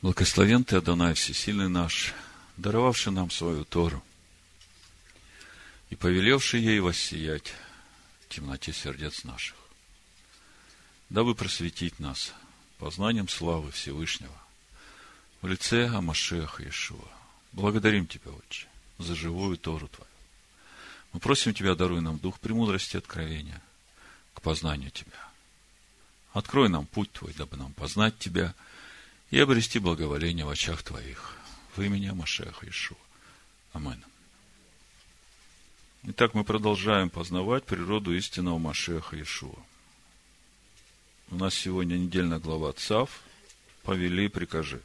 Благословен Ты, Адонай, Всесильный наш, даровавший нам свою Тору и повелевший ей воссиять в темноте сердец наших, дабы просветить нас познанием славы Всевышнего в лице Амашеха Иешуа. Благодарим Тебя, Отче, за живую Тору Твою. Мы просим Тебя, даруй нам дух премудрости и откровения к познанию Тебя. Открой нам путь Твой, дабы нам познать Тебя – и обрести благоволение в очах Твоих. В имени Машеха Ишуа. Амин. Итак, мы продолжаем познавать природу истинного Машеха Ишуа. У нас сегодня недельная глава ЦАВ. Повели, прикажи.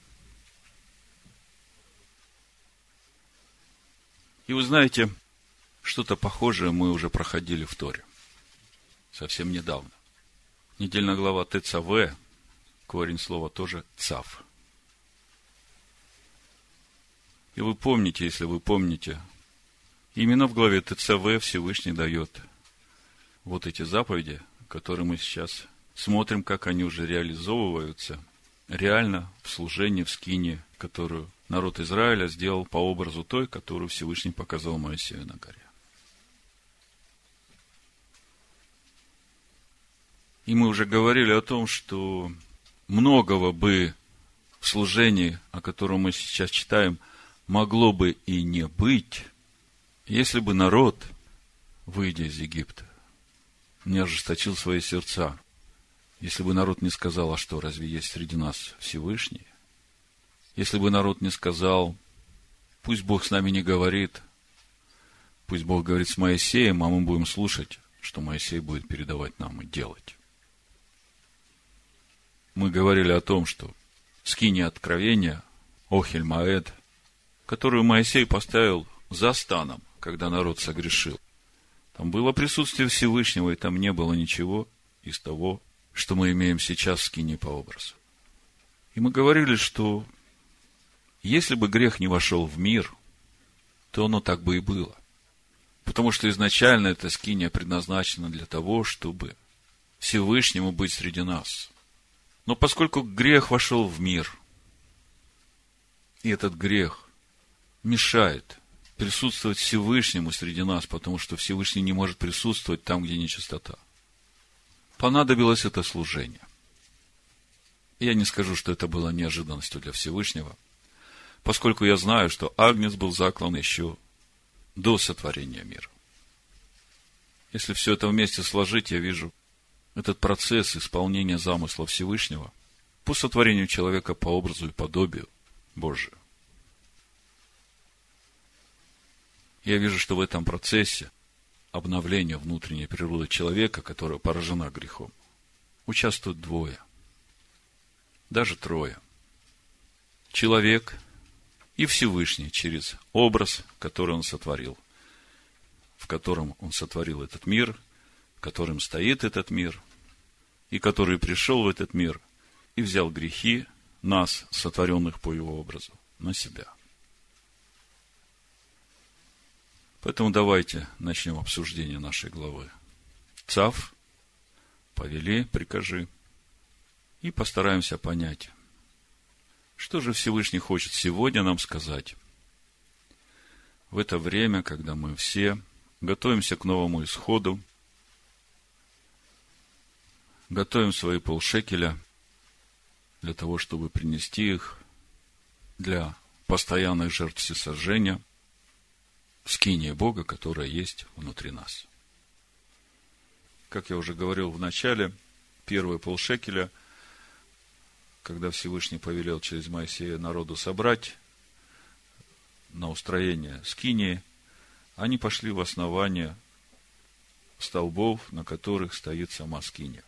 И вы знаете, что-то похожее мы уже проходили в Торе. Совсем недавно. Недельная глава ТЦВ корень слова тоже цав. И вы помните, если вы помните, именно в главе ТЦВ Всевышний дает вот эти заповеди, которые мы сейчас смотрим, как они уже реализовываются реально в служении в скине, которую народ Израиля сделал по образу той, которую Всевышний показал Моисею на горе. И мы уже говорили о том, что многого бы в служении, о котором мы сейчас читаем, могло бы и не быть, если бы народ, выйдя из Египта, не ожесточил свои сердца. Если бы народ не сказал, а что, разве есть среди нас Всевышний? Если бы народ не сказал, пусть Бог с нами не говорит, пусть Бог говорит с Моисеем, а мы будем слушать, что Моисей будет передавать нам и делать мы говорили о том, что скини откровения, Охель Маэд, которую Моисей поставил за станом, когда народ согрешил. Там было присутствие Всевышнего, и там не было ничего из того, что мы имеем сейчас в скине по образу. И мы говорили, что если бы грех не вошел в мир, то оно так бы и было. Потому что изначально эта скиния предназначена для того, чтобы Всевышнему быть среди нас. Но поскольку грех вошел в мир, и этот грех мешает присутствовать Всевышнему среди нас, потому что Всевышний не может присутствовать там, где нечистота. Понадобилось это служение. Я не скажу, что это было неожиданностью для Всевышнего, поскольку я знаю, что Агнец был заклан еще до сотворения мира. Если все это вместе сложить, я вижу – этот процесс исполнения замысла Всевышнего по сотворению человека по образу и подобию Божию. Я вижу, что в этом процессе обновления внутренней природы человека, которая поражена грехом, участвуют двое, даже трое. Человек и Всевышний через образ, который он сотворил, в котором он сотворил этот мир – которым стоит этот мир, и который пришел в этот мир и взял грехи нас, сотворенных по его образу, на себя. Поэтому давайте начнем обсуждение нашей главы. Цав, повели, прикажи, и постараемся понять, что же Всевышний хочет сегодня нам сказать в это время, когда мы все готовимся к новому исходу, готовим свои полшекеля для того, чтобы принести их для постоянных жертв всесожжения в скине Бога, которая есть внутри нас. Как я уже говорил в начале, первые полшекеля, когда Всевышний повелел через Моисея народу собрать на устроение скинии, они пошли в основание столбов, на которых стоит сама скиния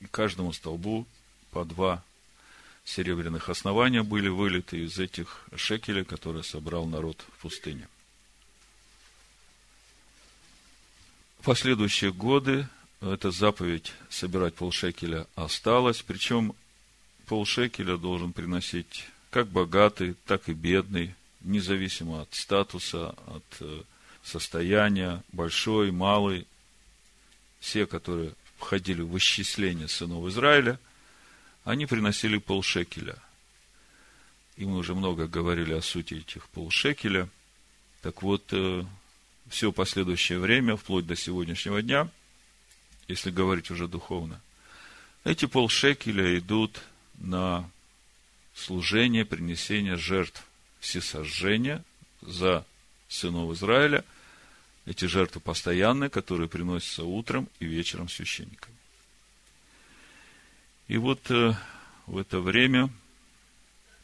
и каждому столбу по два серебряных основания были вылиты из этих шекелей, которые собрал народ в пустыне. В последующие годы эта заповедь собирать полшекеля осталась, причем полшекеля должен приносить как богатый, так и бедный, независимо от статуса, от э, состояния, большой, малый, все, которые входили в исчисление сынов Израиля, они приносили полшекеля И мы уже много говорили о сути этих полшекеля. Так вот, э, все последующее время, вплоть до сегодняшнего дня, если говорить уже духовно, эти полшекеля идут на служение, принесение жертв всесожжения за сынов Израиля. Эти жертвы постоянные, которые приносятся утром и вечером священникам. И вот э, в это время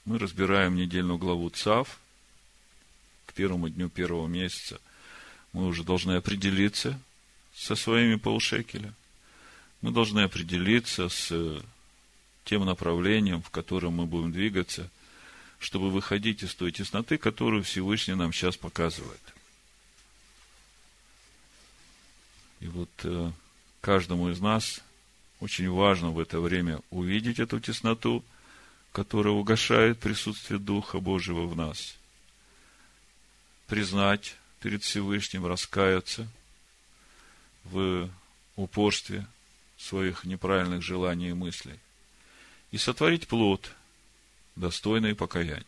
мы разбираем недельную главу ЦАВ. К первому дню первого месяца мы уже должны определиться со своими полшекеля. Мы должны определиться с тем направлением, в котором мы будем двигаться, чтобы выходить из той тесноты, которую Всевышний нам сейчас показывает. И вот э, каждому из нас очень важно в это время увидеть эту тесноту, которая угошает присутствие Духа Божьего в нас, признать перед Всевышним, раскаяться в упорстве своих неправильных желаний и мыслей и сотворить плод, достойный покаяния.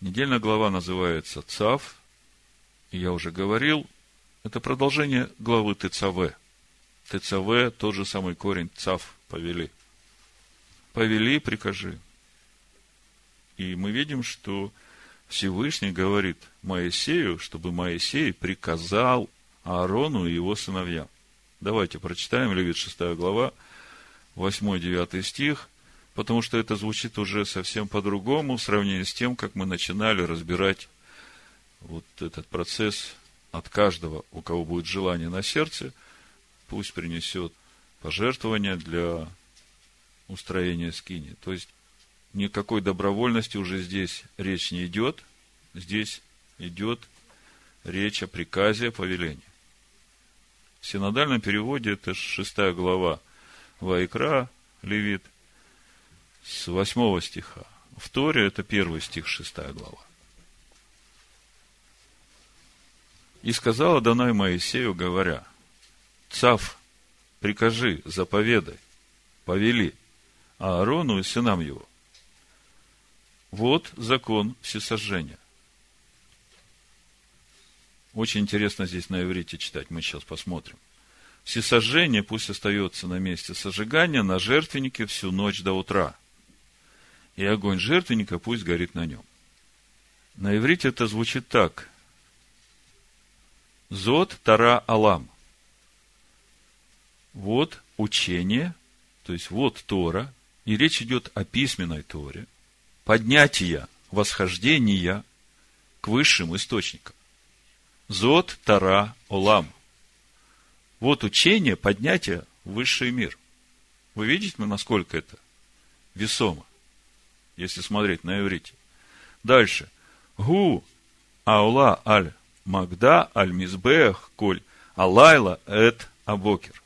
Недельная глава называется Цав, и я уже говорил, это продолжение главы ТЦВ. ТЦВ – тот же самый корень Цав, повели. Повели, прикажи. И мы видим, что Всевышний говорит Моисею, чтобы Моисей приказал Аарону и его сыновьям. Давайте прочитаем Левит 6 глава, 8-9 стих, потому что это звучит уже совсем по-другому в сравнении с тем, как мы начинали разбирать вот этот процесс от каждого, у кого будет желание на сердце, пусть принесет пожертвование для устроения скини. То есть, никакой добровольности уже здесь речь не идет. Здесь идет речь о приказе, о повелении. В синодальном переводе это шестая глава Вайкра, Левит, с восьмого стиха. В Торе это первый стих, шестая глава. И сказала Данай Моисею, говоря, Цав, прикажи, заповедай, повели Аарону и сынам его. Вот закон всесожжения. Очень интересно здесь на иврите читать, мы сейчас посмотрим. Всесожжение пусть остается на месте сожигания на жертвеннике всю ночь до утра. И огонь жертвенника пусть горит на нем. На иврите это звучит так. Зод Тара Алам. Вот учение, то есть вот Тора, и речь идет о письменной Торе, поднятия, восхождения к высшим источникам. Зод Тара Олам. Вот учение поднятия в высший мир. Вы видите, насколько это весомо, если смотреть на иврите. Дальше. Гу аула аль магда аль мизбех коль алайла эт абокер.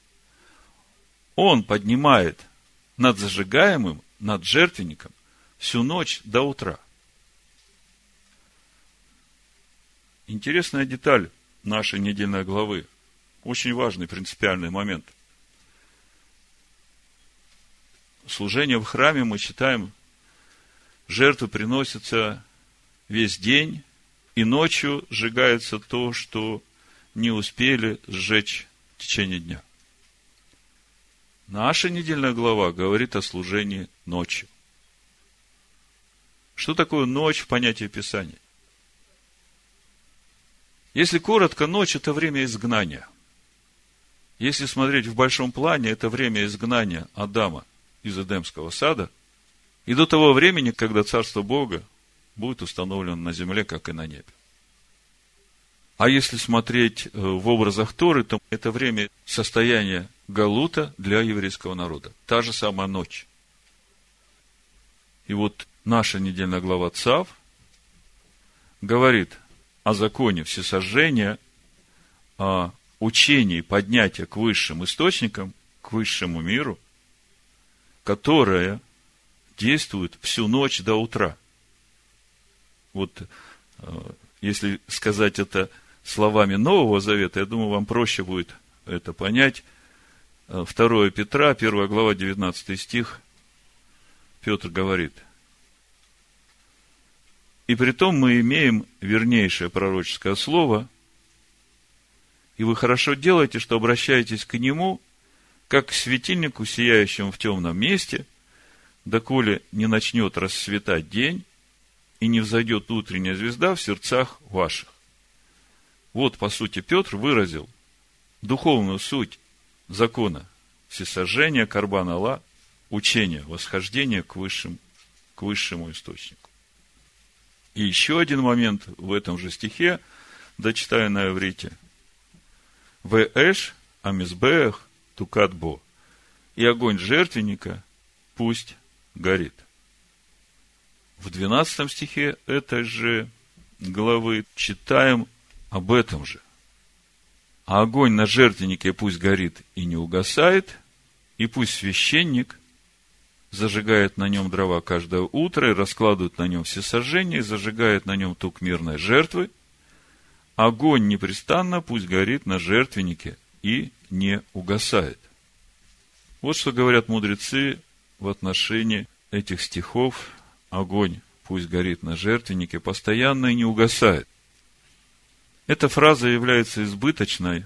Он поднимает над зажигаемым, над жертвенником всю ночь до утра. Интересная деталь нашей недельной главы – очень важный принципиальный момент. Служение в храме мы читаем, жертвы приносятся весь день, и ночью сжигается то, что не успели сжечь в течение дня. Наша недельная глава говорит о служении ночью. Что такое ночь в понятии Писания? Если коротко, ночь – это время изгнания – если смотреть в большом плане, это время изгнания Адама из Эдемского сада, и до того времени, когда Царство Бога будет установлено на земле, как и на небе. А если смотреть э, в образах Торы, то это время состояния Галута для еврейского народа. Та же самая ночь. И вот наша недельная глава ЦАВ говорит о законе всесожжения, о учений поднятия к высшим источникам, к высшему миру, которое действует всю ночь до утра. Вот э, если сказать это словами Нового Завета, я думаю, вам проще будет это понять. 2 Петра, 1 глава, 19 стих, Петр говорит, И при том мы имеем вернейшее пророческое слово, и вы хорошо делаете, что обращаетесь к нему, как к светильнику, сияющему в темном месте, доколе не начнет расцветать день, и не взойдет утренняя звезда в сердцах ваших. Вот, по сути, Петр выразил духовную суть закона всесожжения, карбана ла, учения, восхождения к, высшим, к высшему источнику. И еще один момент в этом же стихе, дочитаю на иврите. В эш амизбех тукатбо. И огонь жертвенника пусть горит. В 12 стихе этой же главы читаем об этом же. А огонь на жертвеннике пусть горит и не угасает, и пусть священник зажигает на нем дрова каждое утро и раскладывает на нем все сожжения, и зажигает на нем тук мирной жертвы. Огонь непрестанно пусть горит на жертвеннике и не угасает. Вот что говорят мудрецы в отношении этих стихов. Огонь пусть горит на жертвеннике постоянно и не угасает. Эта фраза является избыточной,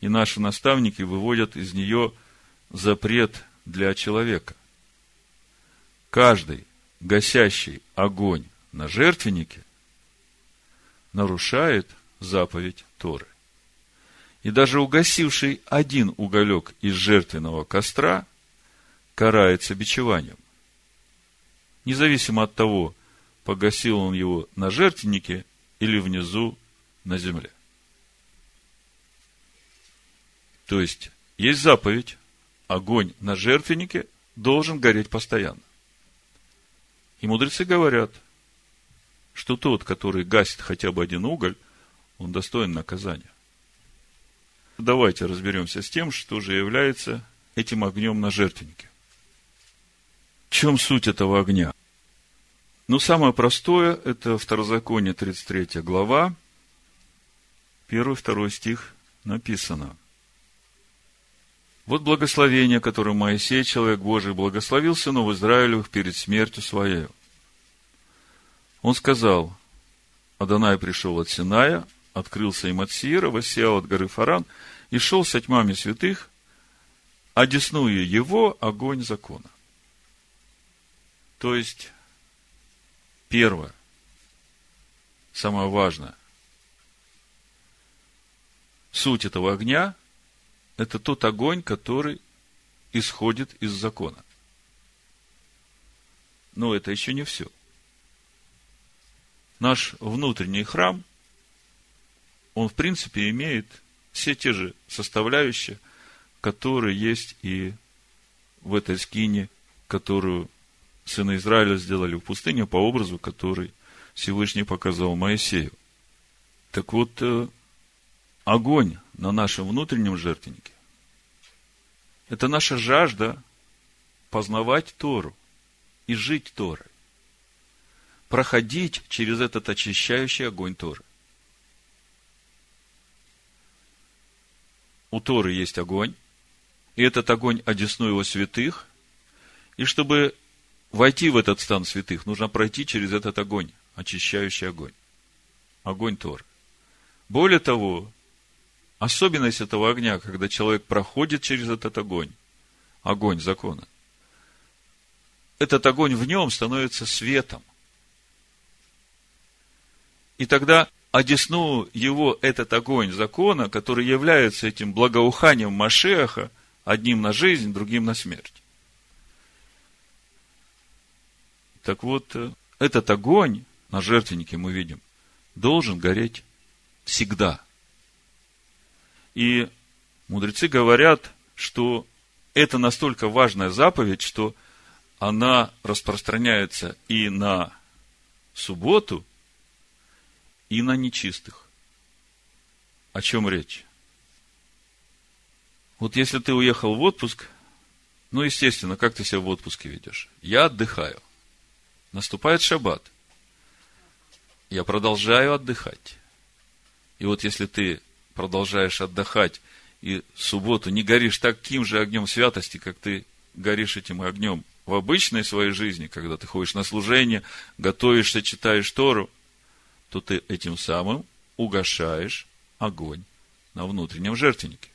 и наши наставники выводят из нее запрет для человека. Каждый гасящий огонь на жертвеннике нарушает заповедь Торы. И даже угасивший один уголек из жертвенного костра карается бичеванием. Независимо от того, погасил он его на жертвеннике или внизу на земле. То есть, есть заповедь, огонь на жертвеннике должен гореть постоянно. И мудрецы говорят, что тот, который гасит хотя бы один уголь, он достоин наказания. Давайте разберемся с тем, что же является этим огнем на жертвеннике. Чем суть этого огня? Ну, самое простое – это Второзаконие, 33 глава, 1-2 стих написано – вот благословение, которым Моисей, человек Божий, благословил сынов Израилевых перед смертью своей. Он сказал, Адонай пришел от Синая, открылся им от Сиера, воссиял от горы Фаран и шел со тьмами святых, одесную его огонь закона. То есть, первое, самое важное, суть этого огня – это тот огонь, который исходит из закона. Но это еще не все. Наш внутренний храм, он в принципе имеет все те же составляющие, которые есть и в этой скине, которую сыны Израиля сделали в пустыне по образу, который Всевышний показал Моисею. Так вот, э, огонь на нашем внутреннем жертвеннике – это наша жажда познавать Тору и жить Торой. Проходить через этот очищающий огонь Торы. У Торы есть огонь, и этот огонь одесну его святых, и чтобы войти в этот стан святых, нужно пройти через этот огонь, очищающий огонь. Огонь Торы. Более того, особенность этого огня, когда человек проходит через этот огонь, огонь закона, этот огонь в нем становится светом. И тогда одесну его этот огонь закона, который является этим благоуханием Машеха, одним на жизнь, другим на смерть. Так вот, э, этот огонь на жертвеннике мы видим, должен гореть всегда – и мудрецы говорят, что это настолько важная заповедь, что она распространяется и на субботу, и на нечистых. О чем речь? Вот если ты уехал в отпуск, ну, естественно, как ты себя в отпуске ведешь? Я отдыхаю. Наступает шаббат. Я продолжаю отдыхать. И вот если ты продолжаешь отдыхать, и субботу не горишь таким же огнем святости, как ты горишь этим огнем в обычной своей жизни, когда ты ходишь на служение, готовишься, читаешь Тору, то ты этим самым угошаешь огонь на внутреннем жертвеннике.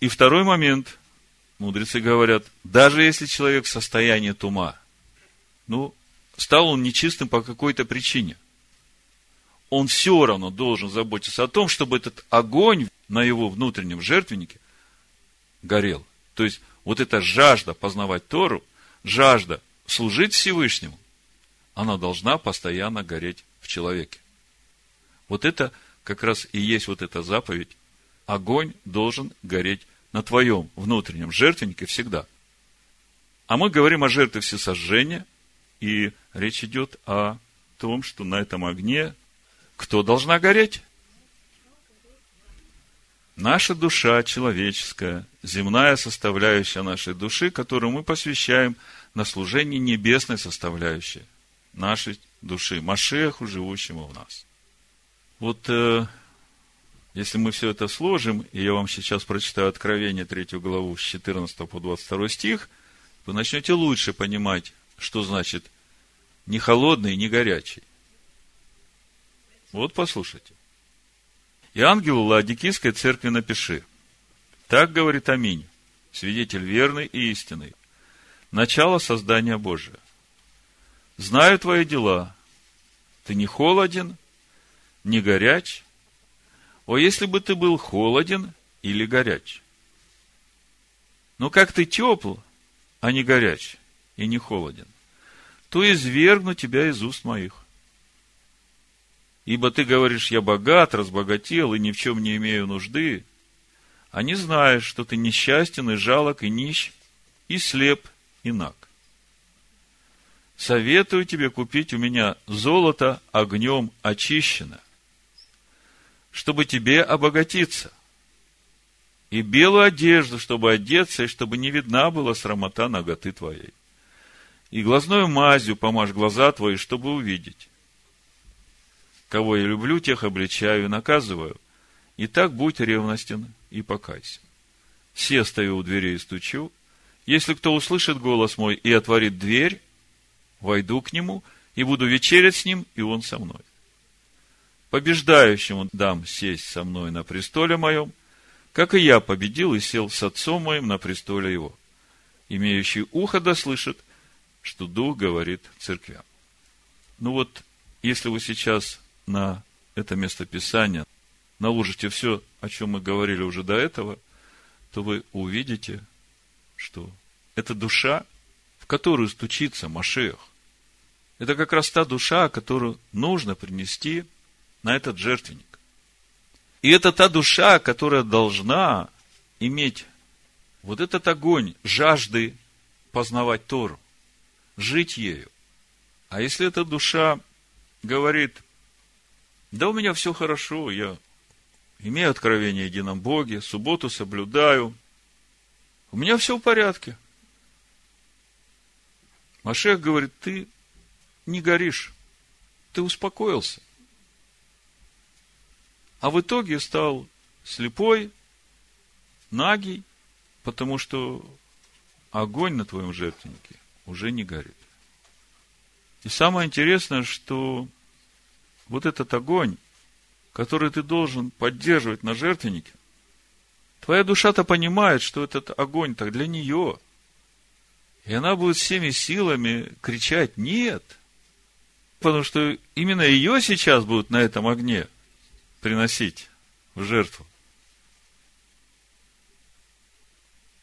И второй момент, мудрецы говорят, даже если человек в состоянии тума, ну, стал он нечистым по какой-то причине, он все равно должен заботиться о том, чтобы этот огонь на его внутреннем жертвеннике горел. То есть, вот эта жажда познавать Тору, жажда служить Всевышнему, она должна постоянно гореть в человеке. Вот это как раз и есть вот эта заповедь. Огонь должен гореть на твоем внутреннем жертвеннике всегда. А мы говорим о жертве всесожжения, и речь идет о том, что на этом огне кто должна гореть? Наша душа человеческая, земная составляющая нашей души, которую мы посвящаем на служение небесной составляющей нашей души, Машеху, живущему в нас. Вот э, если мы все это сложим, и я вам сейчас прочитаю Откровение 3 главу с 14 по 22 стих, вы начнете лучше понимать, что значит не холодный, не горячий. Вот послушайте. И ангелу Ладикийской церкви напиши. Так говорит Аминь, свидетель верный и истинный. Начало создания Божия. Знаю твои дела. Ты не холоден, не горяч. О, если бы ты был холоден или горяч. Но как ты тепл, а не горяч и не холоден, то извергну тебя из уст моих. Ибо ты говоришь, я богат, разбогател и ни в чем не имею нужды, а не знаешь, что ты несчастен и жалок и нищ, и слеп, и наг. Советую тебе купить у меня золото огнем очищено, чтобы тебе обогатиться, и белую одежду, чтобы одеться, и чтобы не видна была срамота ноготы твоей. И глазную мазью помажь глаза твои, чтобы увидеть. Кого я люблю, тех обличаю и наказываю. И так будь ревностен и покайся. Все стою у двери и стучу. Если кто услышит голос мой и отворит дверь, войду к нему и буду вечерять с ним, и он со мной. Побеждающему дам сесть со мной на престоле моем, как и я победил и сел с отцом моим на престоле его. Имеющий ухо да слышит, что Дух говорит церквям. Ну вот, если вы сейчас на это место Писания, наложите все, о чем мы говорили уже до этого, то вы увидите, что это душа, в которую стучится Машех. Это как раз та душа, которую нужно принести на этот жертвенник. И это та душа, которая должна иметь вот этот огонь жажды познавать Тору, жить ею. А если эта душа говорит, да у меня все хорошо, я имею откровение о едином Боге, субботу соблюдаю. У меня все в порядке. Машех говорит, ты не горишь, ты успокоился. А в итоге стал слепой, нагий, потому что огонь на твоем жертвеннике уже не горит. И самое интересное, что вот этот огонь, который ты должен поддерживать на жертвеннике, твоя душа-то понимает, что этот огонь так для нее. И она будет всеми силами кричать «нет», потому что именно ее сейчас будут на этом огне приносить в жертву.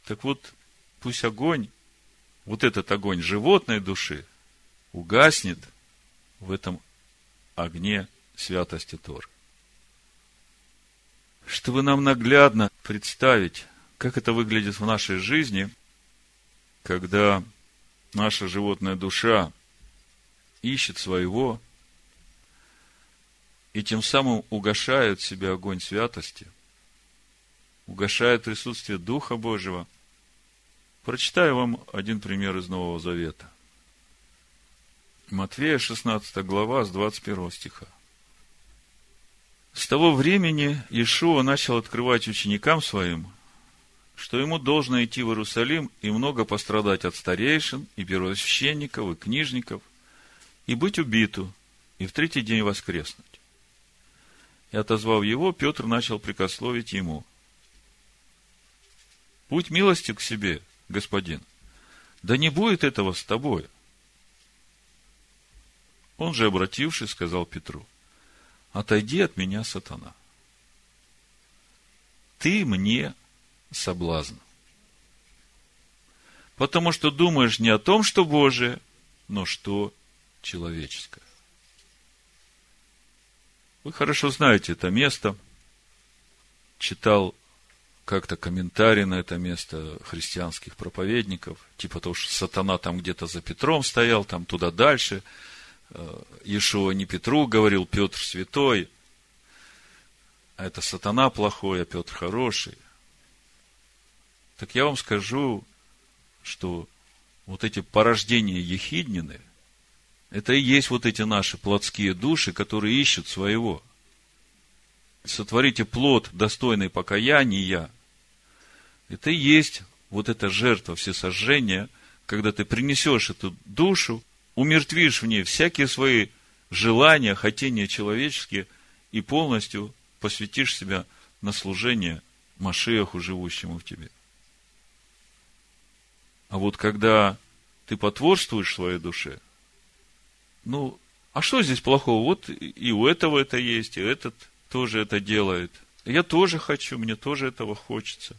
Так вот, пусть огонь, вот этот огонь животной души, угаснет в этом огне святости Тор. Чтобы нам наглядно представить, как это выглядит в нашей жизни, когда наша животная душа ищет своего и тем самым угошает в себе огонь святости, угошает присутствие Духа Божьего. Прочитаю вам один пример из Нового Завета. Матвея, 16 глава, с 21 стиха. С того времени Иешуа начал открывать ученикам своим, что ему должно идти в Иерусалим и много пострадать от старейшин, и первосвященников, и книжников, и быть убиту, и в третий день воскреснуть. И отозвав его, Петр начал прикословить ему. Будь милостив к себе, господин. Да не будет этого с тобой. Он же, обратившись, сказал Петру, отойди от меня, сатана. Ты мне соблазн. Потому что думаешь не о том, что Божие, но что человеческое. Вы хорошо знаете это место. Читал как-то комментарий на это место христианских проповедников, типа того, что сатана там где-то за Петром стоял, там туда дальше. Э, Иешуа не Петру говорил, Петр святой, а это сатана плохой, а Петр хороший. Так я вам скажу, что вот эти порождения ехиднины, это и есть вот эти наши плотские души, которые ищут своего. Сотворите плод, достойный покаяния. Это и есть вот эта жертва всесожжения, когда ты принесешь эту душу, умертвишь в ней всякие свои желания, хотения человеческие и полностью посвятишь себя на служение Машеху, живущему в тебе. А вот когда ты потворствуешь своей душе, ну, а что здесь плохого? Вот и у этого это есть, и этот тоже это делает. Я тоже хочу, мне тоже этого хочется.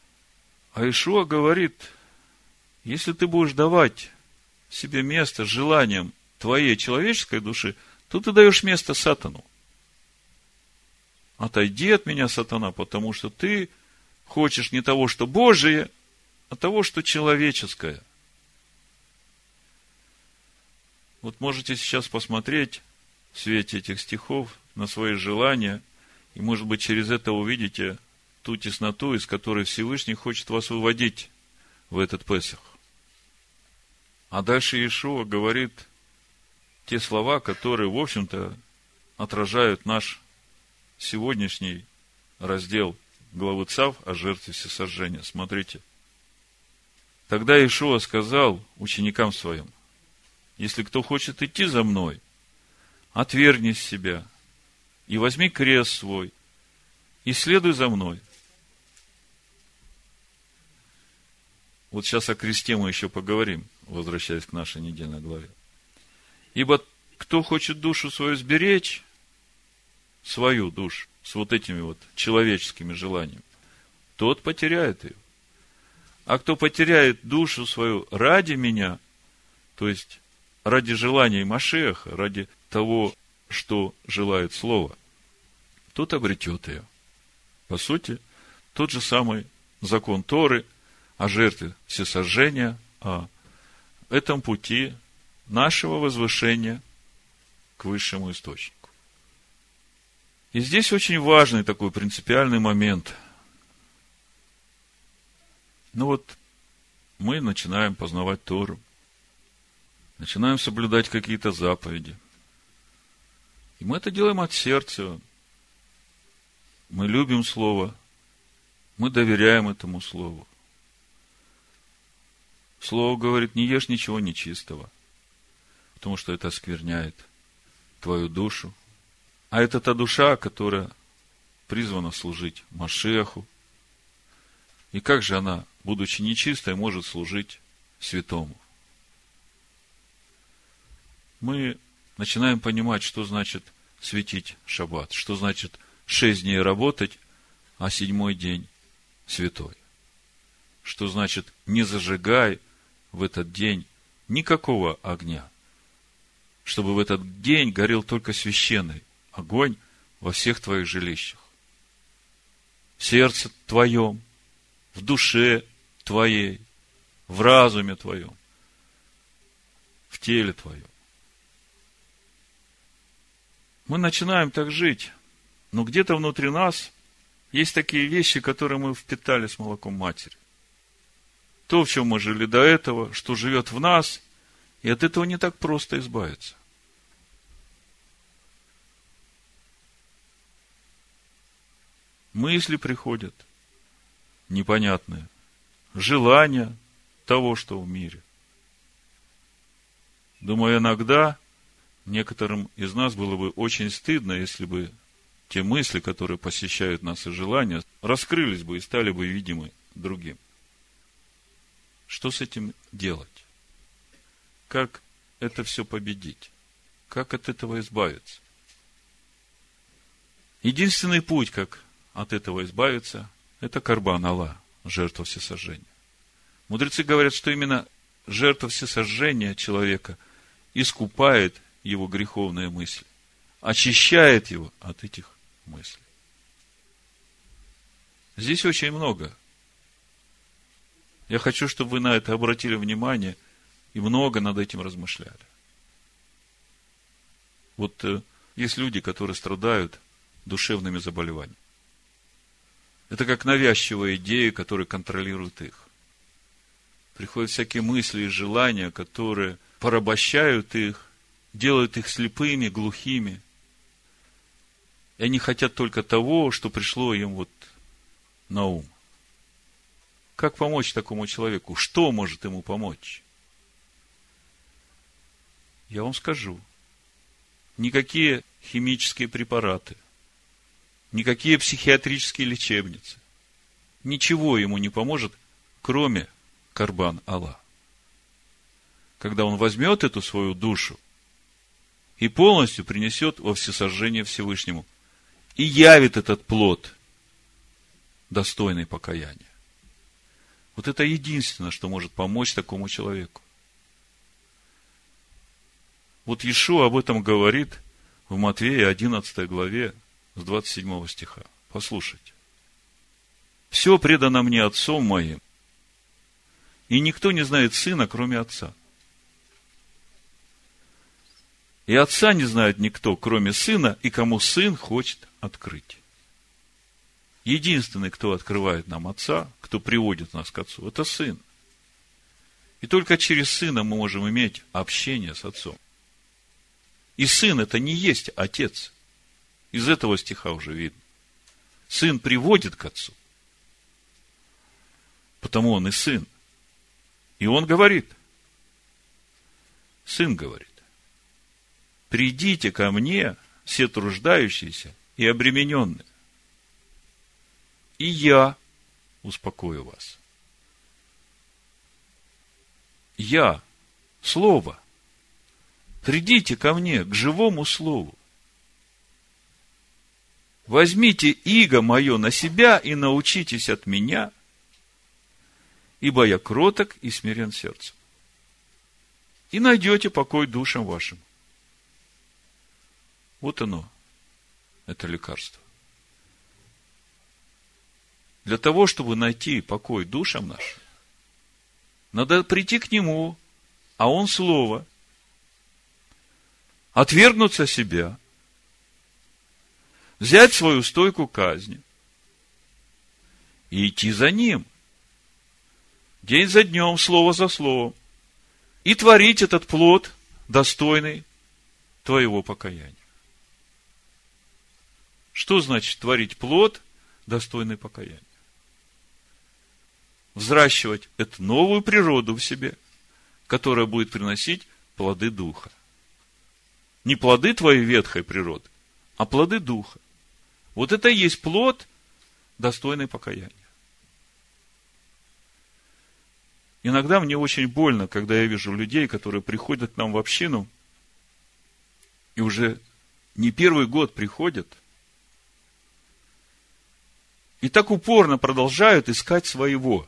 А Ишуа говорит, если ты будешь давать себе место желанием твоей человеческой души, то ты даешь место сатану. Отойди от меня, сатана, потому что ты хочешь не того, что Божие, а того, что человеческое. Вот можете сейчас посмотреть в свете этих стихов на свои желания, и, может быть, через это увидите ту тесноту, из которой Всевышний хочет вас выводить в этот Песах. А дальше Иешуа говорит те слова, которые, в общем-то, отражают наш сегодняшний раздел главы ЦАВ о жертве всесожжения. Смотрите – Тогда Ишуа сказал ученикам своим, если кто хочет идти за мной, отвергни себя и возьми крест свой и следуй за мной. Вот сейчас о кресте мы еще поговорим, возвращаясь к нашей недельной главе. Ибо кто хочет душу свою сберечь, свою душу, с вот этими вот человеческими желаниями, тот потеряет ее. А кто потеряет душу свою ради меня, то есть ради желаний Машеха, ради того, что желает Слово, тот обретет ее. По сути, тот же самый закон Торы о жертве всесожжения, о этом пути нашего возвышения к высшему источнику. И здесь очень важный такой принципиальный момент – ну вот, мы начинаем познавать Тору, начинаем соблюдать какие-то заповеди. И мы это делаем от сердца. Мы любим Слово, мы доверяем этому Слову. Слово говорит, не ешь ничего нечистого, потому что это оскверняет твою душу. А это та душа, которая призвана служить Машеху. И как же она будучи нечистой, может служить святому. Мы начинаем понимать, что значит светить шаббат, что значит шесть дней работать, а седьмой день святой. Что значит не зажигай в этот день никакого огня, чтобы в этот день горел только священный огонь во всех твоих жилищах. В сердце твоем, в душе твоей, в разуме твоем, в теле твоем. Мы начинаем так жить, но где-то внутри нас есть такие вещи, которые мы впитали с молоком матери. То, в чем мы жили до этого, что живет в нас, и от этого не так просто избавиться. Мысли приходят непонятные желания того, что в мире. Думаю, иногда некоторым из нас было бы очень стыдно, если бы те мысли, которые посещают нас и желания, раскрылись бы и стали бы видимы другим. Что с этим делать? Как это все победить? Как от этого избавиться? Единственный путь, как от этого избавиться, это карбан Алла, жертва всесожжения. Мудрецы говорят, что именно жертва всесожжения человека искупает его греховные мысли, очищает его от этих мыслей. Здесь очень много. Я хочу, чтобы вы на это обратили внимание и много над этим размышляли. Вот э, есть люди, которые страдают душевными заболеваниями. Это как навязчивая идея, которая контролирует их. Приходят всякие мысли и желания, которые порабощают их, делают их слепыми, глухими. И они хотят только того, что пришло им вот на ум. Как помочь такому человеку? Что может ему помочь? Я вам скажу. Никакие химические препараты, никакие психиатрические лечебницы, ничего ему не поможет, кроме Карбан Алла. Когда он возьмет эту свою душу и полностью принесет во всесожжение Всевышнему и явит этот плод, достойный покаяния. Вот это единственное, что может помочь такому человеку. Вот Иешуа об этом говорит в Матвея 11 главе с 27 стиха. Послушайте. Все предано мне отцом моим, и никто не знает сына, кроме отца. И отца не знает никто, кроме сына, и кому сын хочет открыть. Единственный, кто открывает нам отца, кто приводит нас к отцу, это сын. И только через сына мы можем иметь общение с отцом. И сын это не есть отец. Из этого стиха уже видно. Сын приводит к отцу. Потому он и сын. И он говорит. Сын говорит. Придите ко мне, все труждающиеся и обремененные. И я успокою вас. Я, Слово, Придите ко мне, к живому слову. Возьмите иго мое на себя и научитесь от меня, ибо я кроток и смирен сердцем. И найдете покой душам вашим. Вот оно, это лекарство. Для того, чтобы найти покой душам нашим, надо прийти к Нему, а Он Слово, отвергнуться себя, взять свою стойку казни и идти за ним. День за днем, слово за словом. И творить этот плод, достойный твоего покаяния. Что значит творить плод, достойный покаяния? Взращивать эту новую природу в себе, которая будет приносить плоды Духа – не плоды твоей ветхой природы, а плоды духа. Вот это и есть плод, достойный покаяния. Иногда мне очень больно, когда я вижу людей, которые приходят к нам в общину, и уже не первый год приходят, и так упорно продолжают искать своего.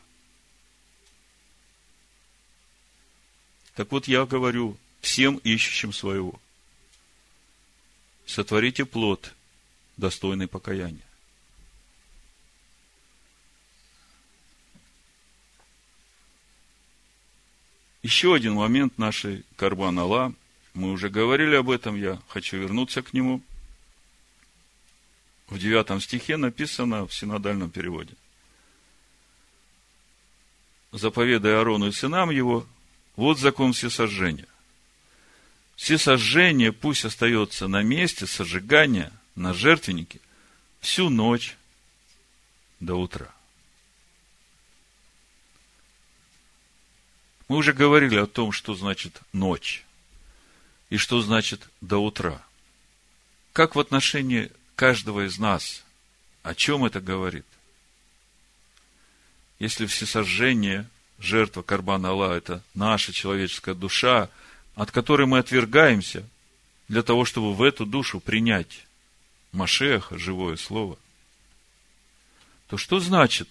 Так вот я говорю всем ищущим своего сотворите плод, достойный покаяния. Еще один момент нашей Карбан Алла. Мы уже говорили об этом, я хочу вернуться к нему. В девятом стихе написано в синодальном переводе. Заповедая Арону и сынам его, вот закон всесожжения все сожжения пусть остается на месте сожигания, на жертвеннике, всю ночь до утра. Мы уже говорили о том, что значит ночь и что значит до утра. Как в отношении каждого из нас, о чем это говорит? Если всесожжение, жертва Карбана Алла, это наша человеческая душа, от которой мы отвергаемся, для того, чтобы в эту душу принять Машеха, живое слово, то что значит,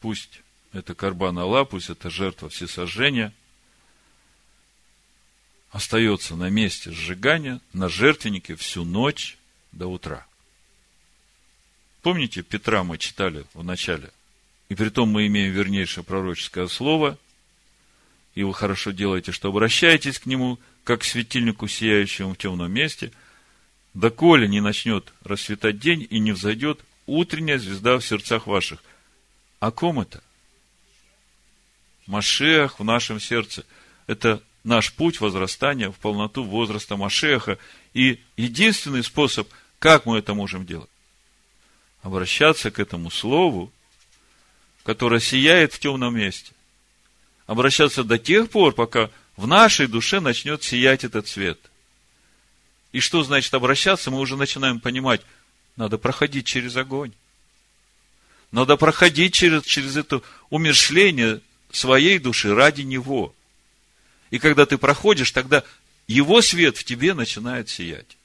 пусть это Карбан Алла, пусть это жертва всесожжения, остается на месте сжигания, на жертвеннике всю ночь до утра. Помните, Петра мы читали в начале? И при том мы имеем вернейшее пророческое слово, и вы хорошо делаете, что обращаетесь к нему, как к светильнику, сияющему в темном месте, доколе не начнет расцветать день и не взойдет утренняя звезда в сердцах ваших. О ком это? Машех в нашем сердце. Это наш путь возрастания в полноту возраста Машеха. И единственный способ, как мы это можем делать, обращаться к этому слову, которое сияет в темном месте. Обращаться до тех пор, пока в нашей душе начнет сиять этот свет. И что значит обращаться, мы уже начинаем понимать, надо проходить через огонь. Надо проходить через, через это умершление своей души ради Него. И когда ты проходишь, тогда Его свет в тебе начинает сиять.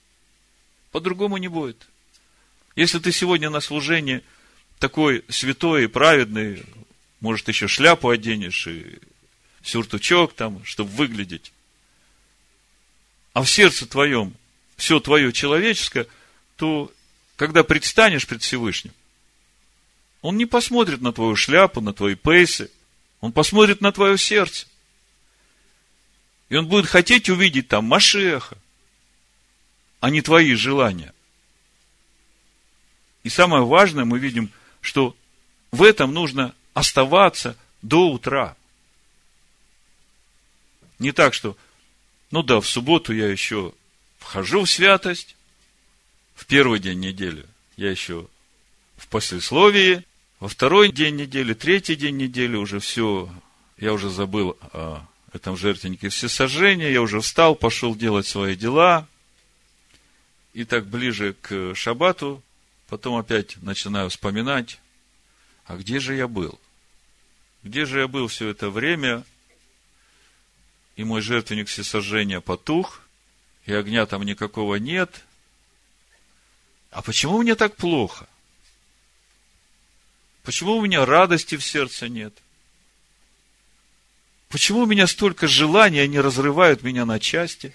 По-другому не будет. Если ты сегодня на служении такой святой и праведный, может, еще шляпу оденешь и сюртучок там, чтобы выглядеть, а в сердце твоем все твое человеческое, то когда предстанешь пред Всевышним, он не посмотрит на твою шляпу, на твои пейсы, он посмотрит на твое сердце. И он будет хотеть увидеть там Машеха, а не твои желания. И самое важное, мы видим, что в этом нужно оставаться до утра. Не так, что, ну да, в субботу я еще вхожу в святость, в первый день недели я еще в послесловии, во второй день недели, третий день недели уже все, я уже забыл о этом жертвеннике все сожжения, я уже встал, пошел делать свои дела. И так ближе к шабату, потом опять начинаю вспоминать, а где же я был? Где же я был все это время? И мой жертвенник всесожжения потух, и огня там никакого нет. А почему мне так плохо? Почему у меня радости в сердце нет? Почему у меня столько желаний, они разрывают меня на части?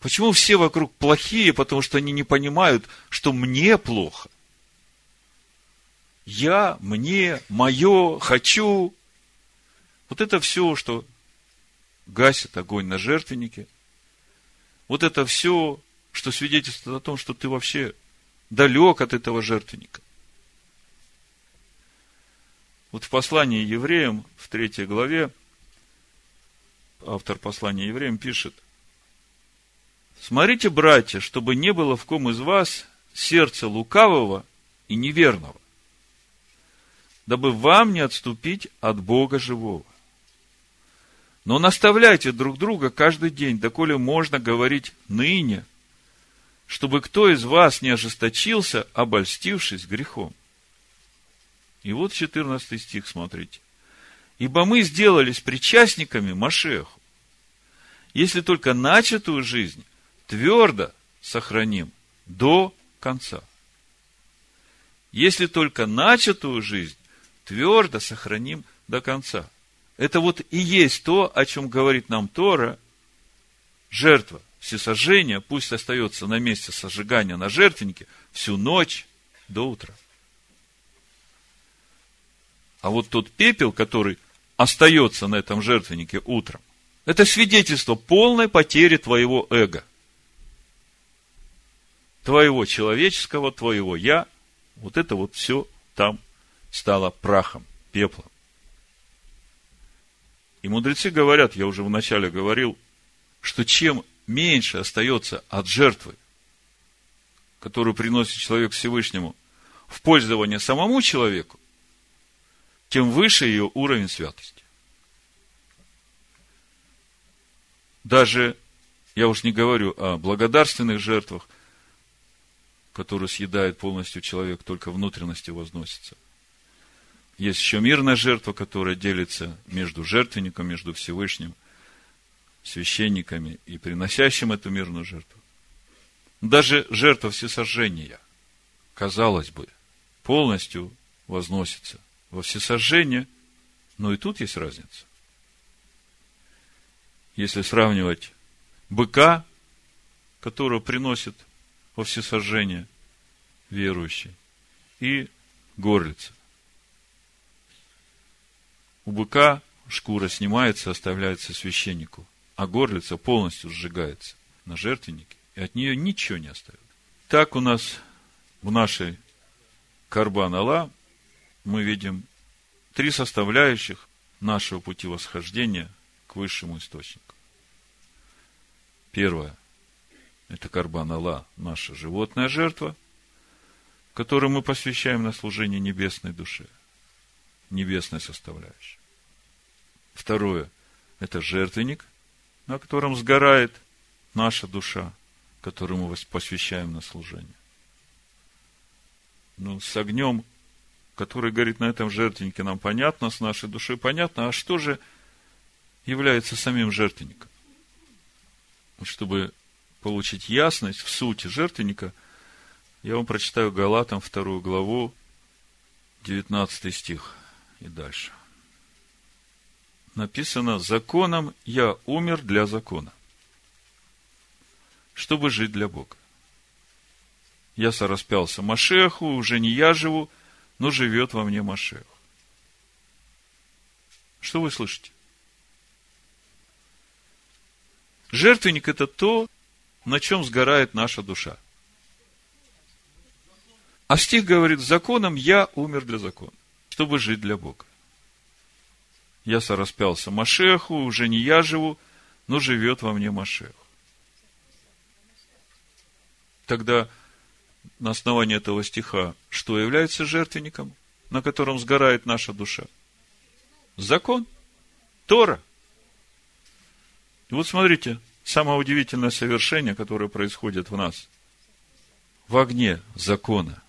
Почему все вокруг плохие, потому что они не понимают, что мне плохо? Я, мне, мое, хочу. Вот это все, что гасит огонь на жертвеннике. Вот это все, что свидетельствует о том, что ты вообще далек от этого жертвенника. Вот в послании евреям, в третьей главе, автор послания евреям пишет, Смотрите, братья, чтобы не было в ком из вас сердца лукавого и неверного, дабы вам не отступить от Бога живого. Но наставляйте друг друга каждый день, доколе можно говорить ныне, чтобы кто из вас не ожесточился, обольстившись грехом. И вот 14 стих, смотрите. Ибо мы сделались причастниками Машеху, если только начатую жизнь твердо сохраним до конца. Если только начатую жизнь твердо сохраним до конца. Это вот и есть то, о чем говорит нам Тора, жертва, всесожжение, пусть остается на месте сожигания на жертвеннике всю ночь до утра. А вот тот пепел, который остается на этом жертвеннике утром, это свидетельство полной потери твоего эго. Твоего человеческого, твоего я. Вот это вот все там стало прахом, пеплом. И мудрецы говорят, я уже вначале говорил, что чем меньше остается от жертвы, которую приносит человек Всевышнему, в пользование самому человеку, тем выше ее уровень святости. Даже, я уж не говорю о благодарственных жертвах, которые съедает полностью человек, только внутренности возносится. Есть еще мирная жертва, которая делится между жертвенником, между Всевышним, священниками и приносящим эту мирную жертву. Даже жертва всесожжения, казалось бы, полностью возносится во всесожжение, но и тут есть разница. Если сравнивать быка, которого приносит во всесожжение верующий, и горлица. У быка шкура снимается, оставляется священнику, а горлица полностью сжигается на жертвеннике, и от нее ничего не остается. Так у нас в нашей Карбан Алла мы видим три составляющих нашего пути восхождения к высшему источнику. Первое – это Карбан Алла, наша животная жертва, которую мы посвящаем на служение небесной душе, небесной составляющей. Второе – это жертвенник, на котором сгорает наша душа, которую мы посвящаем на служение. Ну, с огнем, который горит на этом жертвеннике, нам понятно, с нашей душой понятно, а что же является самим жертвенником? Чтобы получить ясность в сути жертвенника, я вам прочитаю Галатам вторую главу, 19 стих и дальше написано, законом я умер для закона, чтобы жить для Бога. Я сораспялся Машеху, уже не я живу, но живет во мне Машех. Что вы слышите? Жертвенник – это то, на чем сгорает наша душа. А стих говорит, законом я умер для закона, чтобы жить для Бога. Я сораспялся Машеху, уже не я живу, но живет во мне Машех. Тогда на основании этого стиха, что является жертвенником, на котором сгорает наша душа? Закон. Тора. И вот смотрите, самое удивительное совершение, которое происходит в нас. В огне закона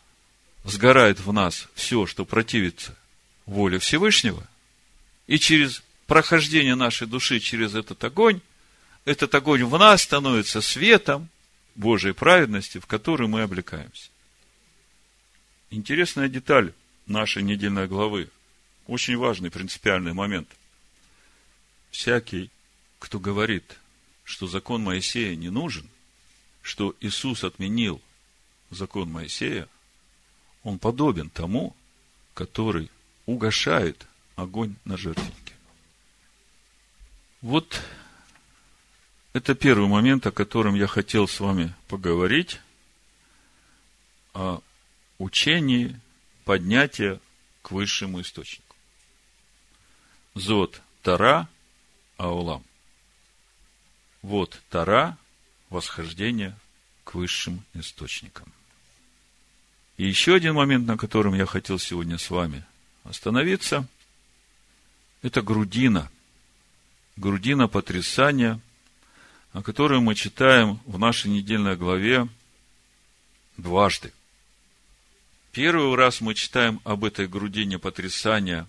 сгорает в нас все, что противится воле Всевышнего, и через прохождение нашей души через этот огонь, этот огонь в нас становится светом Божьей праведности, в который мы облекаемся. Интересная деталь нашей недельной главы. Очень важный принципиальный момент. Всякий, кто говорит, что закон Моисея не нужен, что Иисус отменил закон Моисея, он подобен тому, который угошает огонь на жертвеннике. Вот это первый момент, о котором я хотел с вами поговорить, о учении поднятия к высшему источнику. Зод Тара Аулам. Вот Тара, восхождение к высшим источникам. И еще один момент, на котором я хотел сегодня с вами остановиться – это грудина. Грудина потрясания, о которой мы читаем в нашей недельной главе дважды. Первый раз мы читаем об этой грудине потрясания,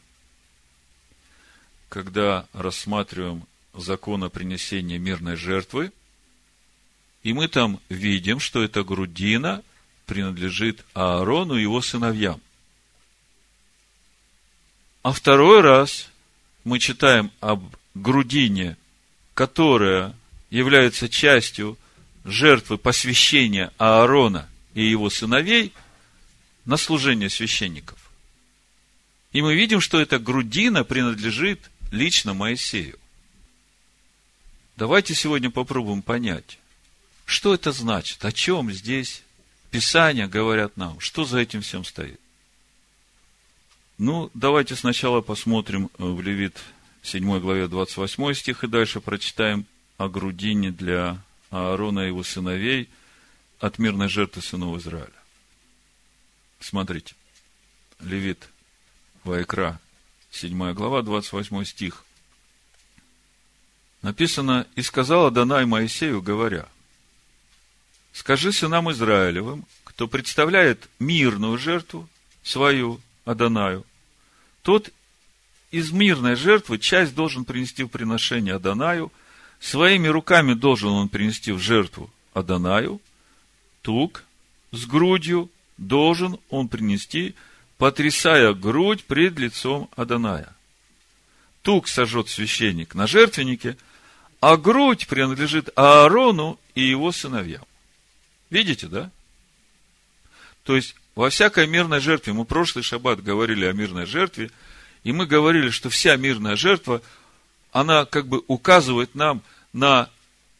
когда рассматриваем закон о принесении мирной жертвы, и мы там видим, что эта грудина принадлежит Аарону и его сыновьям. А второй раз мы читаем об грудине, которая является частью жертвы посвящения Аарона и его сыновей на служение священников. И мы видим, что эта грудина принадлежит лично Моисею. Давайте сегодня попробуем понять, что это значит, о чем здесь Писания говорят нам, что за этим всем стоит. Ну, давайте сначала посмотрим э, в Левит 7 главе 28 стих и дальше прочитаем о грудине для Аарона и его сыновей от мирной жертвы сынов Израиля. Смотрите. Левит Вайкра, 7 глава, 28 стих. Написано, и сказал Адонай Моисею, говоря, скажи сынам Израилевым, кто представляет мирную жертву свою Адонаю, тот из мирной жертвы часть должен принести в приношение Адонаю, своими руками должен он принести в жертву Адонаю, тук с грудью должен он принести, потрясая грудь пред лицом Аданая. Тук сожжет священник на жертвеннике, а грудь принадлежит Аарону и его сыновьям. Видите, да? То есть, во всякой мирной жертве, мы прошлый шаббат говорили о мирной жертве, и мы говорили, что вся мирная жертва, она как бы указывает нам на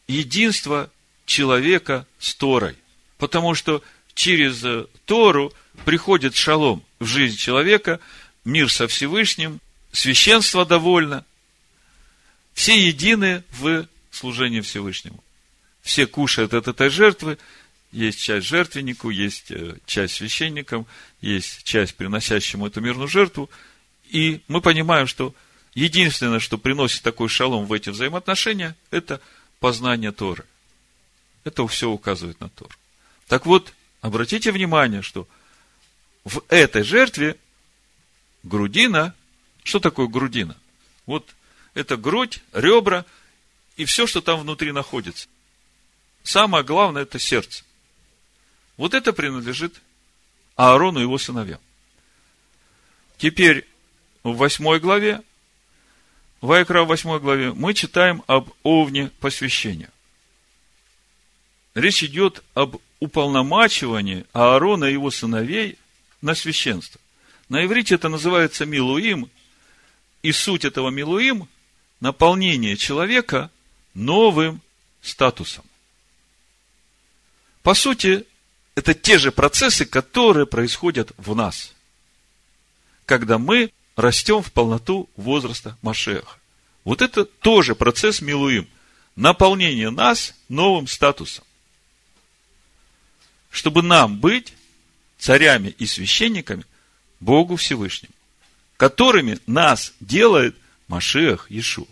единство человека с Торой. Потому что через э, Тору приходит шалом в жизнь человека, мир со Всевышним, священство довольно. Все едины в служении Всевышнему. Все кушают от этой жертвы, есть часть жертвеннику, есть э, часть священникам, есть часть приносящему эту мирную жертву. И мы понимаем, что единственное, что приносит такой шалом в эти взаимоотношения, это познание Торы. Это все указывает на Тору. Так вот, обратите внимание, что в этой жертве грудина, что такое грудина? Вот это грудь, ребра и все, что там внутри находится. Самое главное – это сердце. Вот это принадлежит Аарону и его сыновьям. Теперь в восьмой главе, в Айкра в восьмой главе, мы читаем об овне посвящения. Речь идет об уполномачивании Аарона и его сыновей на священство. На иврите это называется Милуим, и суть этого Милуим – наполнение человека новым статусом. По сути, это те же процессы, которые происходят в нас, когда мы растем в полноту возраста Машеха. Вот это тоже процесс Милуим. Наполнение нас новым статусом. Чтобы нам быть царями и священниками Богу Всевышнему, которыми нас делает Машех Иешуа.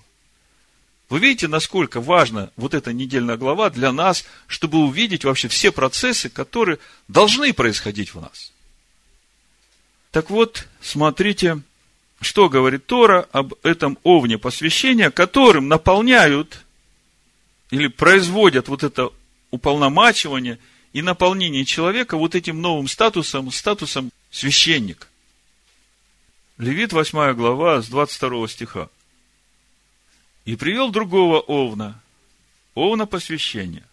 Вы видите, насколько важна вот эта недельная глава для нас, чтобы увидеть вообще все процессы, которые должны происходить в нас. Так вот, смотрите, что говорит Тора об этом овне посвящения, которым наполняют или производят вот это уполномачивание и наполнение человека вот этим новым статусом, статусом священника. Левит 8 глава с 22 стиха. И привел другого овна, овна посвящения.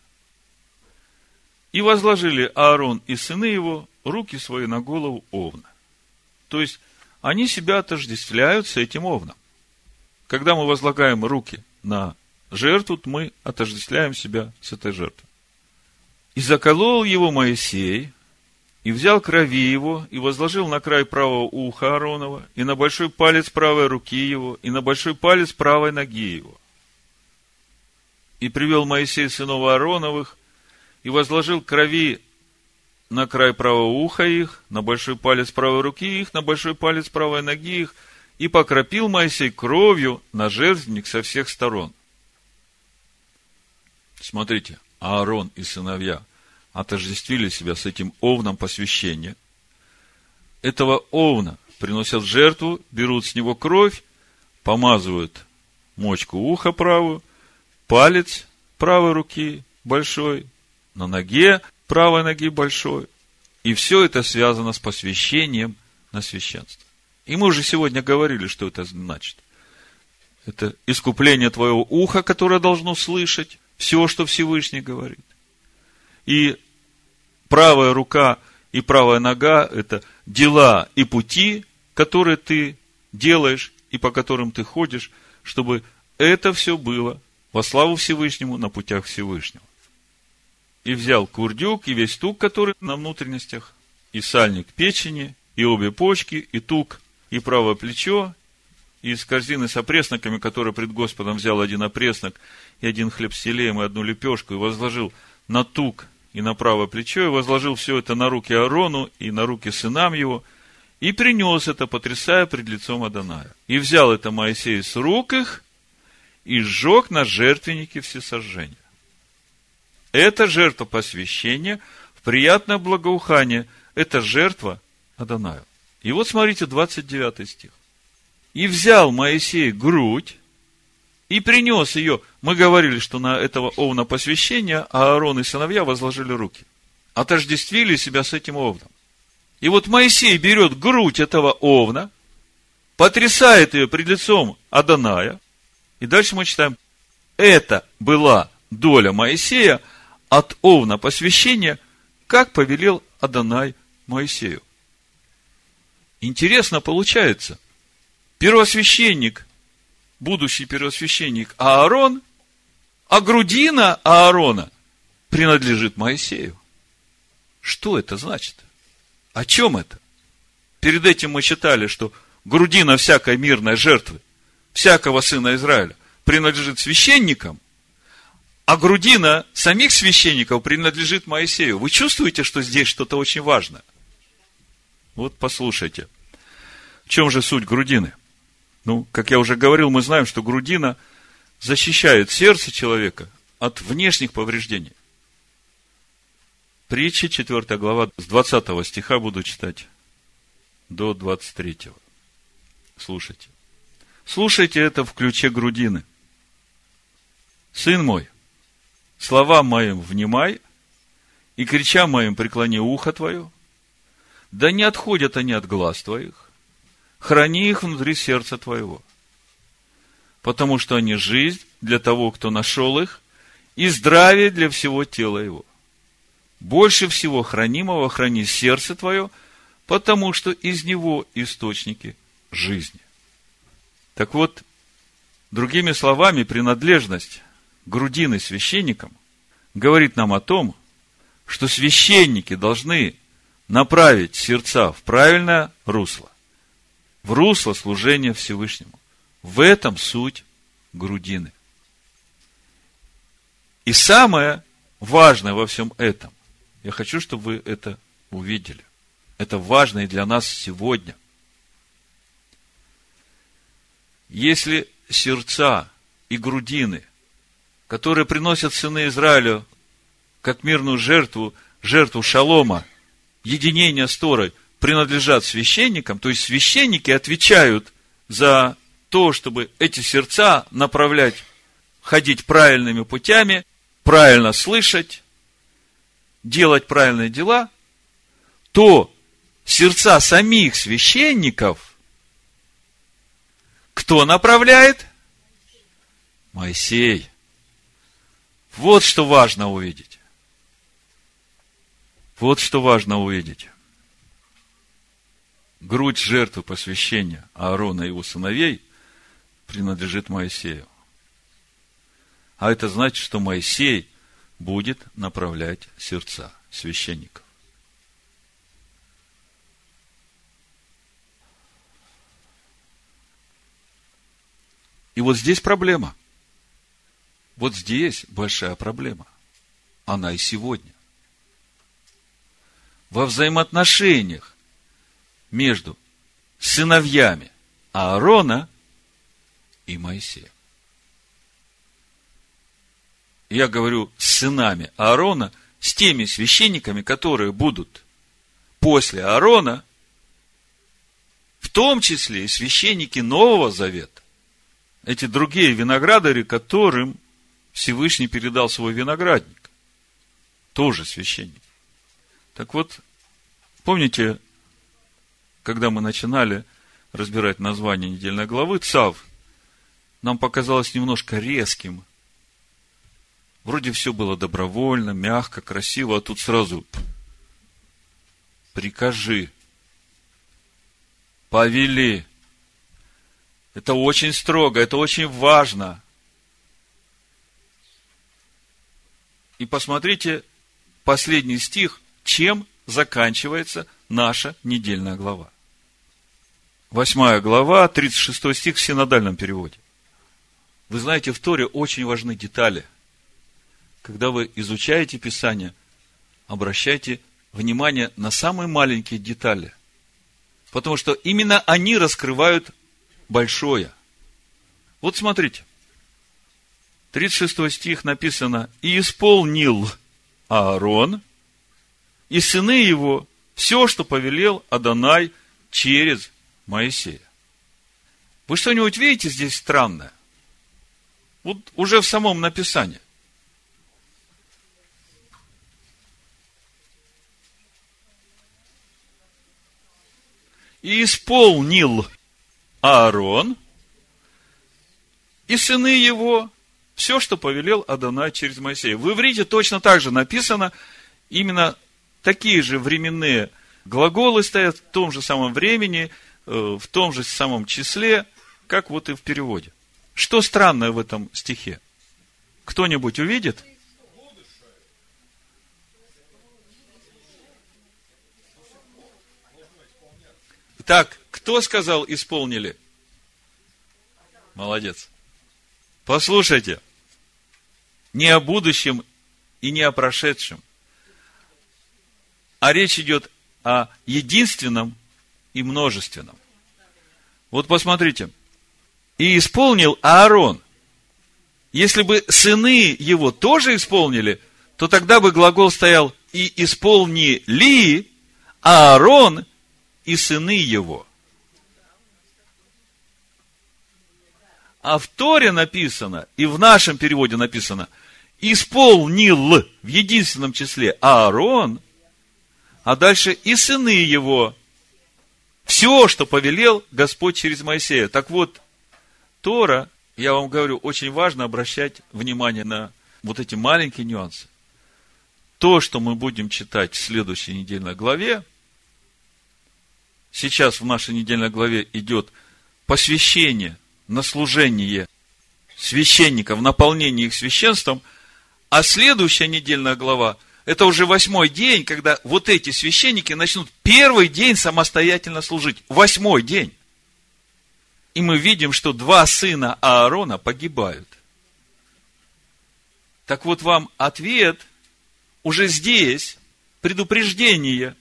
И возложили Аарон и сыны его руки свои на голову овна. То есть, они себя отождествляют с этим овном. Когда мы возлагаем руки на жертву, мы отождествляем себя с этой жертвой. И заколол его Моисей, и взял крови его, и возложил на край правого уха Ааронова, и на большой палец правой руки его, и на большой палец правой ноги его. И привел Моисей сынов Аароновых, и возложил крови на край правого уха их, на большой палец правой руки их, на большой палец правой ноги их, и покропил Моисей кровью на жертвенник со всех сторон. Смотрите, Аарон и сыновья – отождествили себя с этим овном посвящения. Этого овна приносят жертву, берут с него кровь, помазывают мочку уха правую, палец правой руки большой, на ноге правой ноги большой. И все это связано с посвящением на священство. И мы уже сегодня говорили, что это значит. Это искупление твоего уха, которое должно слышать все, что Всевышний говорит. И правая рука и правая нога – это дела и пути, которые ты делаешь и по которым ты ходишь, чтобы это все было во славу Всевышнему на путях Всевышнего. И взял курдюк и весь тук, который на внутренностях, и сальник печени, и обе почки, и тук, и правое плечо, и из корзины с опресноками, которые пред Господом взял один опреснок, и один хлеб с селеем, и одну лепешку, и возложил на тук и на правое плечо, и возложил все это на руки Аарону и на руки сынам его, и принес это, потрясая пред лицом Аданая. И взял это Моисей с рук их, и сжег на жертвеннике всесожжения. Это жертва посвящения в приятное благоухание. Это жертва Адонаю. И вот смотрите, 29 стих. «И взял Моисей грудь, и принес ее». Мы говорили, что на этого овна посвящения Аарон и сыновья возложили руки. Отождествили себя с этим овном. И вот Моисей берет грудь этого овна, потрясает ее пред лицом Аданая, и дальше мы читаем, это была доля Моисея от овна посвящения, как повелел Адонай Моисею. Интересно получается. Первосвященник, будущий первосвященник Аарон, а грудина Аарона принадлежит Моисею. Что это значит? О чем это? Перед этим мы читали, что грудина всякой мирной жертвы, всякого сына Израиля, принадлежит священникам, а грудина самих священников принадлежит Моисею. Вы чувствуете, что здесь что-то очень важное? Вот послушайте. В чем же суть грудины? Ну, как я уже говорил, мы знаем, что грудина защищает сердце человека от внешних повреждений. Притча, 4 глава, с 20 стиха буду читать до 23. Слушайте. Слушайте это в ключе грудины. Сын мой, словам моим внимай, и крича моим преклони ухо твое, да не отходят они от глаз твоих, храни их внутри сердца твоего, потому что они жизнь для того, кто нашел их, и здравие для всего тела его. Больше всего хранимого храни сердце твое, потому что из него источники жизни. Так вот, другими словами, принадлежность грудины священникам говорит нам о том, что священники должны направить сердца в правильное русло, в русло служения Всевышнему. В этом суть грудины. И самое важное во всем этом, я хочу, чтобы вы это увидели. Это важно и для нас сегодня. Если сердца и грудины, которые приносят сыны Израилю как мирную жертву, жертву шалома – единения с Торой принадлежат священникам, то есть священники отвечают за то, чтобы эти сердца направлять, ходить правильными путями, правильно слышать, делать правильные дела, то сердца самих священников кто направляет? Моисей. Вот что важно увидеть. Вот что важно увидеть. Грудь жертвы посвящения Аарона и его сыновей принадлежит Моисею. А это значит, что Моисей будет направлять сердца священников. И вот здесь проблема. Вот здесь большая проблема. Она и сегодня во взаимоотношениях между сыновьями Аарона и Моисеем. Я говорю с сынами Аарона, с теми священниками, которые будут после Аарона, в том числе и священники Нового Завета, эти другие виноградари, которым Всевышний передал свой виноградник, тоже священники. Так вот, помните, когда мы начинали разбирать название недельной главы, Цав, нам показалось немножко резким. Вроде все было добровольно, мягко, красиво, а тут сразу прикажи, повели. Это очень строго, это очень важно. И посмотрите последний стих – чем заканчивается наша недельная глава. Восьмая глава, 36 стих в синодальном переводе. Вы знаете, в Торе очень важны детали. Когда вы изучаете Писание, обращайте внимание на самые маленькие детали. Потому что именно они раскрывают большое. Вот смотрите. 36 стих написано, «И исполнил Аарон и сыны его все, что повелел Адонай через Моисея». Вы что-нибудь видите здесь странное? Вот уже в самом написании. И исполнил Аарон и сыны его все, что повелел Адонай через Моисея. В иврите точно так же написано, именно такие же временные глаголы стоят в том же самом времени, в том же самом числе, как вот и в переводе. Что странное в этом стихе? Кто-нибудь увидит? Так, кто сказал исполнили? Молодец. Послушайте, не о будущем и не о прошедшем, а речь идет о единственном и множественном. Вот посмотрите, и исполнил Аарон. Если бы сыны его тоже исполнили, то тогда бы глагол стоял и исполнили Аарон и сыны его. А в Торе написано, и в нашем переводе написано, исполнил в единственном числе Аарон, а дальше и сыны его. Все, что повелел Господь через Моисея. Так вот, Тора, я вам говорю, очень важно обращать внимание на вот эти маленькие нюансы. То, что мы будем читать в следующей недельной главе, сейчас в нашей недельной главе идет посвящение на служение священников, наполнение их священством, а следующая недельная глава – это уже восьмой день, когда вот эти священники начнут первый день самостоятельно служить. Восьмой день. И мы видим, что два сына Аарона погибают. Так вот вам ответ уже здесь, предупреждение,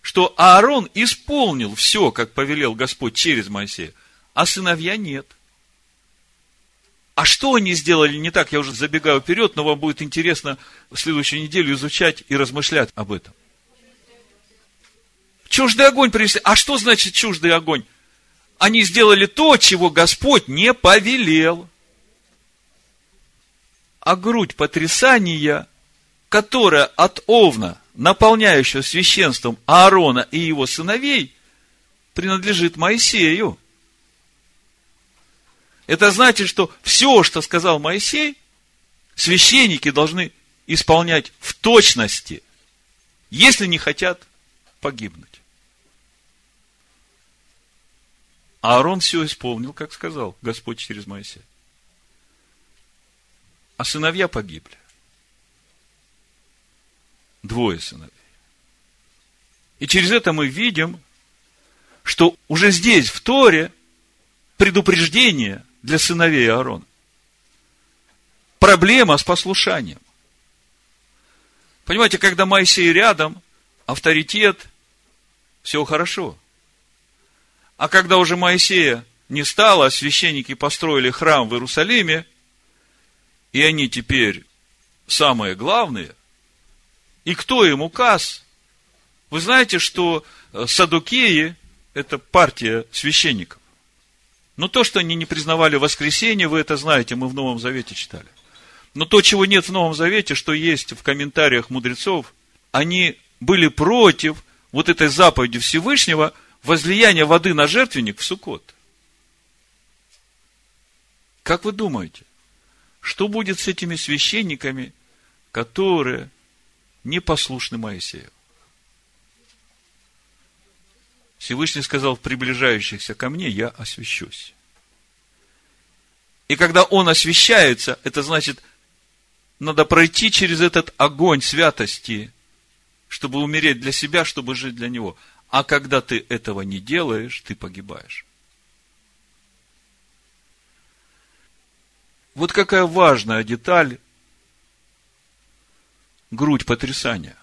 что Аарон исполнил все, как повелел Господь через Моисея, а сыновья нет. А что они сделали не так, я уже забегаю вперед, но вам будет интересно в следующую неделю изучать и размышлять об этом. Чуждый огонь принесли. А что значит чуждый огонь? они сделали то, чего Господь не повелел. А грудь потрясания, которая от овна, наполняющего священством Аарона и его сыновей, принадлежит Моисею. Это значит, что все, что сказал Моисей, священники должны исполнять в точности, если не хотят погибнуть. А Аарон все исполнил, как сказал Господь через Моисея. А сыновья погибли. Двое сыновей. И через это мы видим, что уже здесь, в Торе, предупреждение для сыновей Аарона. Проблема с послушанием. Понимаете, когда Моисей рядом, авторитет, все хорошо – а когда уже Моисея не стало, священники построили храм в Иерусалиме, и они теперь самые главные, и кто им указ? Вы знаете, что э, садукеи – это партия священников. Но то, что они не признавали воскресенье, вы это знаете, мы в Новом Завете читали. Но то, чего нет в Новом Завете, что есть в комментариях мудрецов, они были против вот этой заповеди Всевышнего – возлияние воды на жертвенник в Суккот. Как вы думаете, что будет с этими священниками, которые не послушны Моисею? Всевышний сказал, приближающихся ко мне я освящусь. И когда он освящается, это значит, надо пройти через этот огонь святости, чтобы умереть для себя, чтобы жить для него. А когда ты этого не делаешь, ты погибаешь. Вот какая важная деталь грудь потрясания.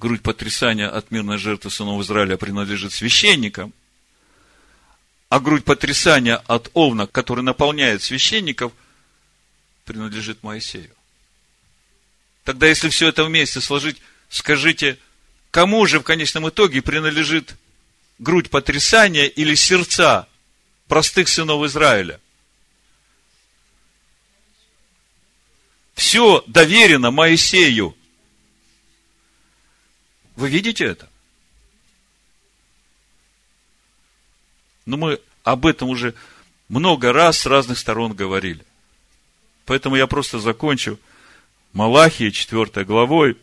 Грудь потрясания от мирной жертвы сынов Израиля принадлежит священникам, а грудь потрясания от овна, который наполняет священников, принадлежит Моисею. Тогда, если все это вместе сложить, скажите, кому же в конечном итоге принадлежит грудь потрясания или сердца простых сынов Израиля? Все доверено Моисею. Вы видите это? Но ну, мы об этом уже много раз с разных сторон говорили. Поэтому я просто закончу Малахии 4 главой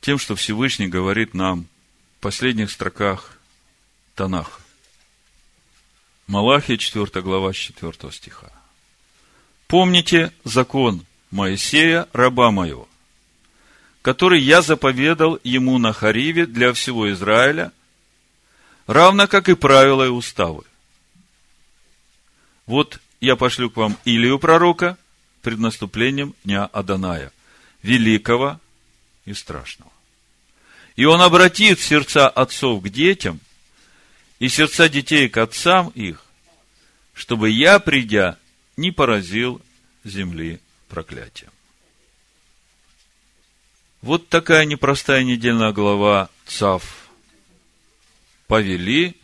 тем, что Всевышний говорит нам в последних строках Танах. Малахия 4 глава 4 стиха. Помните закон Моисея, раба моего, который я заповедал ему на Хариве для всего Израиля, равно как и правила и уставы. Вот я пошлю к вам Илию пророка пред наступлением дня Аданая, великого и страшного. И он обратит сердца отцов к детям и сердца детей к отцам их, чтобы я, придя, не поразил земли проклятием. Вот такая непростая недельная глава ЦАВ. Повели,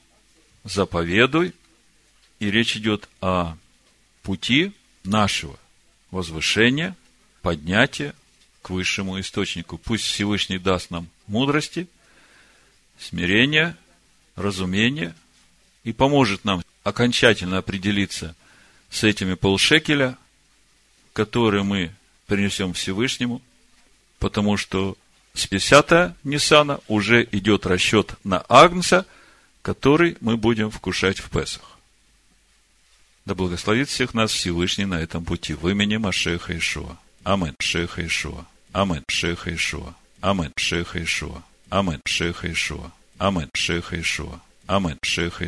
заповедуй, и речь идет о пути нашего возвышения, поднятия к высшему источнику. Пусть Всевышний даст нам мудрости, смирения, разумения и поможет нам окончательно определиться с этими полшекеля, которые мы принесем Всевышнему, потому что с 50 Ниссана уже идет расчет на Агнца, который мы будем вкушать в Песах. Да благословит всех нас Всевышний на этом пути в имени Машеха Ишуа. Амин. Шеха Ишуа. Амен. Шеха Ишуа. Амен. Шеха Ишуа. Амен. Шеха Ишуа. Амен. Шеха Ишуа. Амен. Шеха